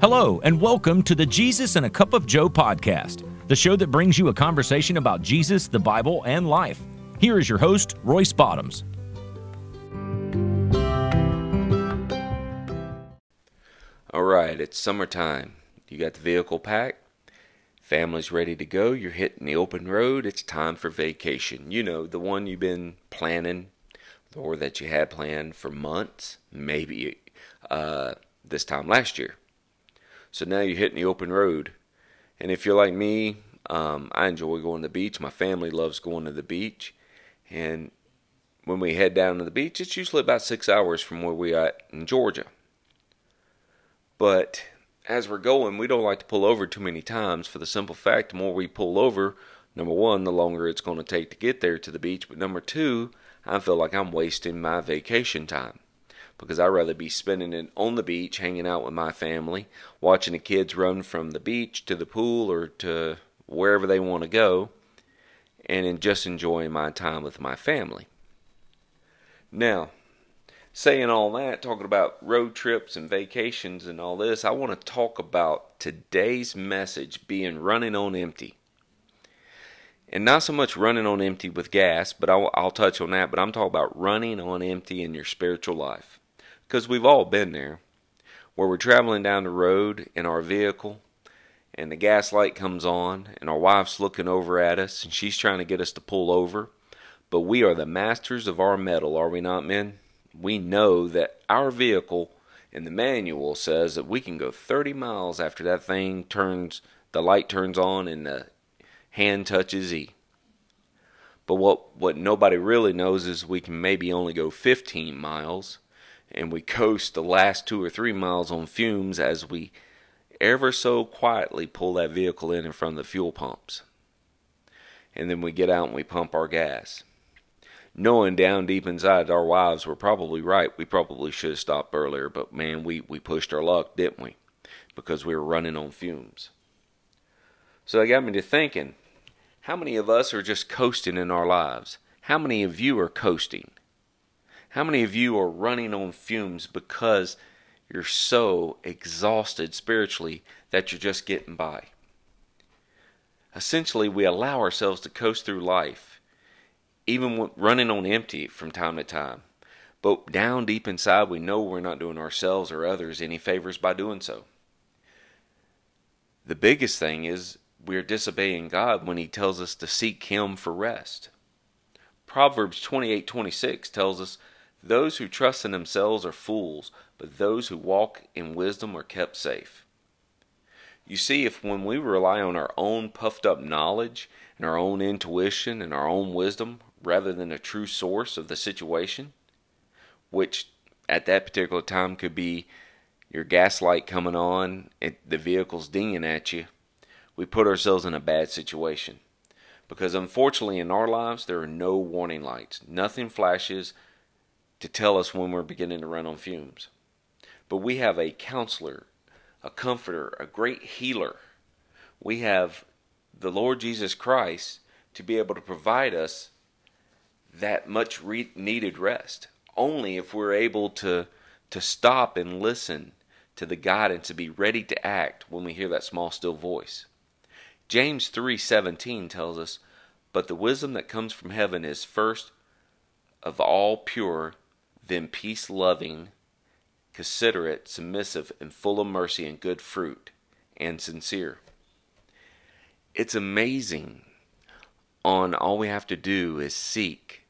Hello, and welcome to the Jesus and a Cup of Joe podcast, the show that brings you a conversation about Jesus, the Bible, and life. Here is your host, Royce Bottoms. All right, it's summertime. You got the vehicle packed, family's ready to go, you're hitting the open road, it's time for vacation. You know, the one you've been planning or that you had planned for months, maybe uh, this time last year. So now you're hitting the open road. And if you're like me, um, I enjoy going to the beach. My family loves going to the beach. And when we head down to the beach, it's usually about six hours from where we are in Georgia. But as we're going, we don't like to pull over too many times for the simple fact the more we pull over, number one, the longer it's going to take to get there to the beach. But number two, I feel like I'm wasting my vacation time because I'd rather be spending it on the beach, hanging out with my family, watching the kids run from the beach to the pool or to wherever they want to go, and just enjoying my time with my family. Now, saying all that, talking about road trips and vacations and all this, I want to talk about today's message being running on empty. And not so much running on empty with gas, but I'll, I'll touch on that. But I'm talking about running on empty in your spiritual life because we've all been there, where we're traveling down the road in our vehicle and the gas light comes on and our wife's looking over at us and she's trying to get us to pull over. But we are the masters of our metal, are we not, men? We know that our vehicle in the manual says that we can go 30 miles after that thing turns, the light turns on and the hand touches E. But what, what nobody really knows is we can maybe only go 15 miles and we coast the last two or three miles on fumes as we ever so quietly pull that vehicle in in front of the fuel pumps. And then we get out and we pump our gas. Knowing down deep inside our wives were probably right. We probably should have stopped earlier, but man, we, we pushed our luck, didn't we? Because we were running on fumes. So it got me to thinking how many of us are just coasting in our lives? How many of you are coasting? How many of you are running on fumes because you're so exhausted spiritually that you're just getting by? Essentially, we allow ourselves to coast through life, even running on empty from time to time. But down deep inside, we know we're not doing ourselves or others any favors by doing so. The biggest thing is we're disobeying God when He tells us to seek Him for rest. Proverbs 28:26 tells us those who trust in themselves are fools, but those who walk in wisdom are kept safe. You see, if when we rely on our own puffed up knowledge and our own intuition and our own wisdom rather than a true source of the situation, which at that particular time could be your gas light coming on, and the vehicle's dinging at you, we put ourselves in a bad situation. Because unfortunately, in our lives, there are no warning lights. Nothing flashes, to tell us when we're beginning to run on fumes. But we have a counselor, a comforter, a great healer. We have the Lord Jesus Christ to be able to provide us that much re- needed rest. Only if we're able to to stop and listen to the guidance to be ready to act when we hear that small still voice. James 3:17 tells us, "But the wisdom that comes from heaven is first of all pure, then peace loving, considerate, submissive, and full of mercy and good fruit, and sincere. It's amazing on all we have to do is seek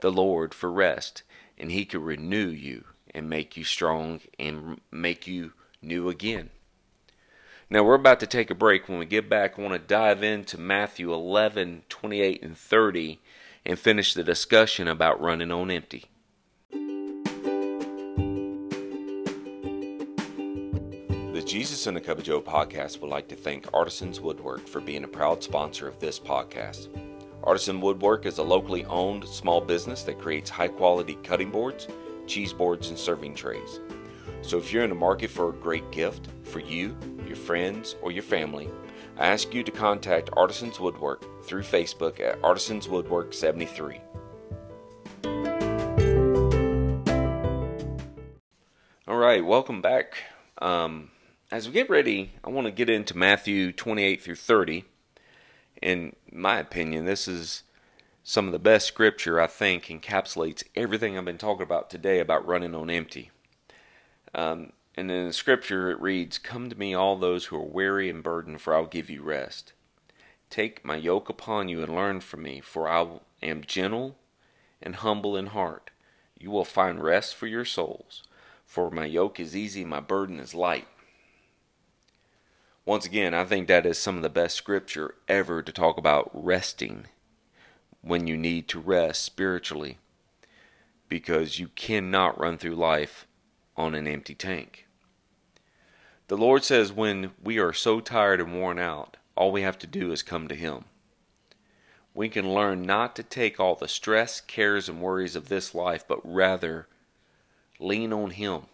the Lord for rest, and He can renew you and make you strong and make you new again. Now we're about to take a break. When we get back, I want to dive into Matthew 11, 28, and 30 and finish the discussion about running on empty. Jesus and the Cup of Joe podcast would like to thank Artisans Woodwork for being a proud sponsor of this podcast. Artisan Woodwork is a locally owned small business that creates high quality cutting boards, cheese boards, and serving trays. So if you're in the market for a great gift for you, your friends, or your family, I ask you to contact Artisans Woodwork through Facebook at Artisans Woodwork 73. All right, welcome back. Um, as we get ready, I want to get into Matthew 28 through 30. In my opinion, this is some of the best scripture I think encapsulates everything I've been talking about today about running on empty. Um, and in the scripture it reads, Come to me, all those who are weary and burdened, for I'll give you rest. Take my yoke upon you and learn from me, for I am gentle and humble in heart. You will find rest for your souls, for my yoke is easy, my burden is light. Once again, I think that is some of the best scripture ever to talk about resting when you need to rest spiritually because you cannot run through life on an empty tank. The Lord says when we are so tired and worn out, all we have to do is come to Him. We can learn not to take all the stress, cares, and worries of this life, but rather lean on Him.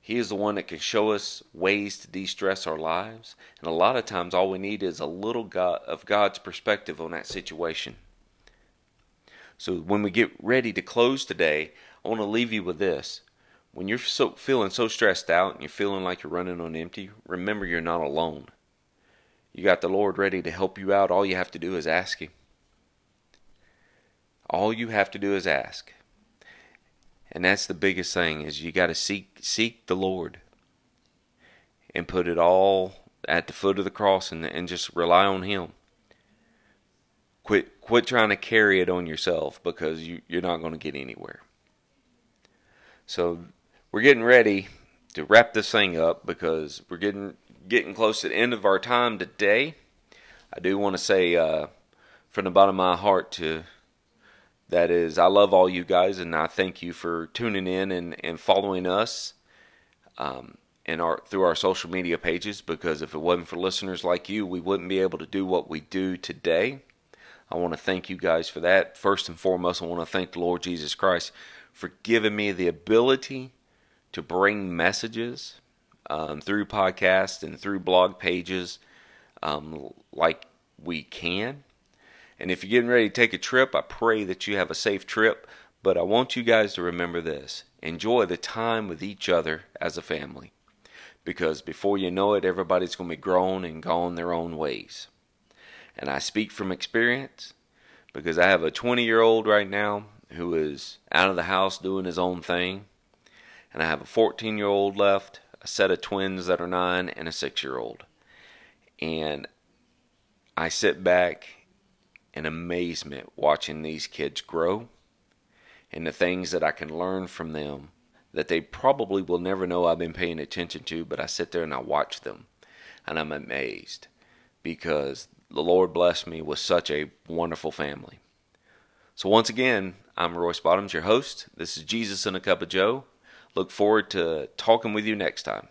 He is the one that can show us ways to de stress our lives. And a lot of times, all we need is a little God, of God's perspective on that situation. So, when we get ready to close today, I want to leave you with this. When you're so, feeling so stressed out and you're feeling like you're running on empty, remember you're not alone. You got the Lord ready to help you out. All you have to do is ask Him. All you have to do is ask. And that's the biggest thing is you got to seek seek the Lord and put it all at the foot of the cross and and just rely on him. Quit quit trying to carry it on yourself because you you're not going to get anywhere. So we're getting ready to wrap this thing up because we're getting getting close to the end of our time today. I do want to say uh, from the bottom of my heart to that is I love all you guys and I thank you for tuning in and, and following us um, in our through our social media pages because if it wasn't for listeners like you, we wouldn't be able to do what we do today. I want to thank you guys for that. First and foremost, I want to thank the Lord Jesus Christ for giving me the ability to bring messages um, through podcasts and through blog pages um, like we can. And if you're getting ready to take a trip, I pray that you have a safe trip. But I want you guys to remember this enjoy the time with each other as a family. Because before you know it, everybody's going to be grown and gone their own ways. And I speak from experience because I have a 20 year old right now who is out of the house doing his own thing. And I have a 14 year old left, a set of twins that are nine, and a six year old. And I sit back in amazement watching these kids grow and the things that I can learn from them that they probably will never know I've been paying attention to, but I sit there and I watch them and I'm amazed because the Lord blessed me with such a wonderful family. So, once again, I'm Royce Bottoms, your host. This is Jesus in a Cup of Joe. Look forward to talking with you next time.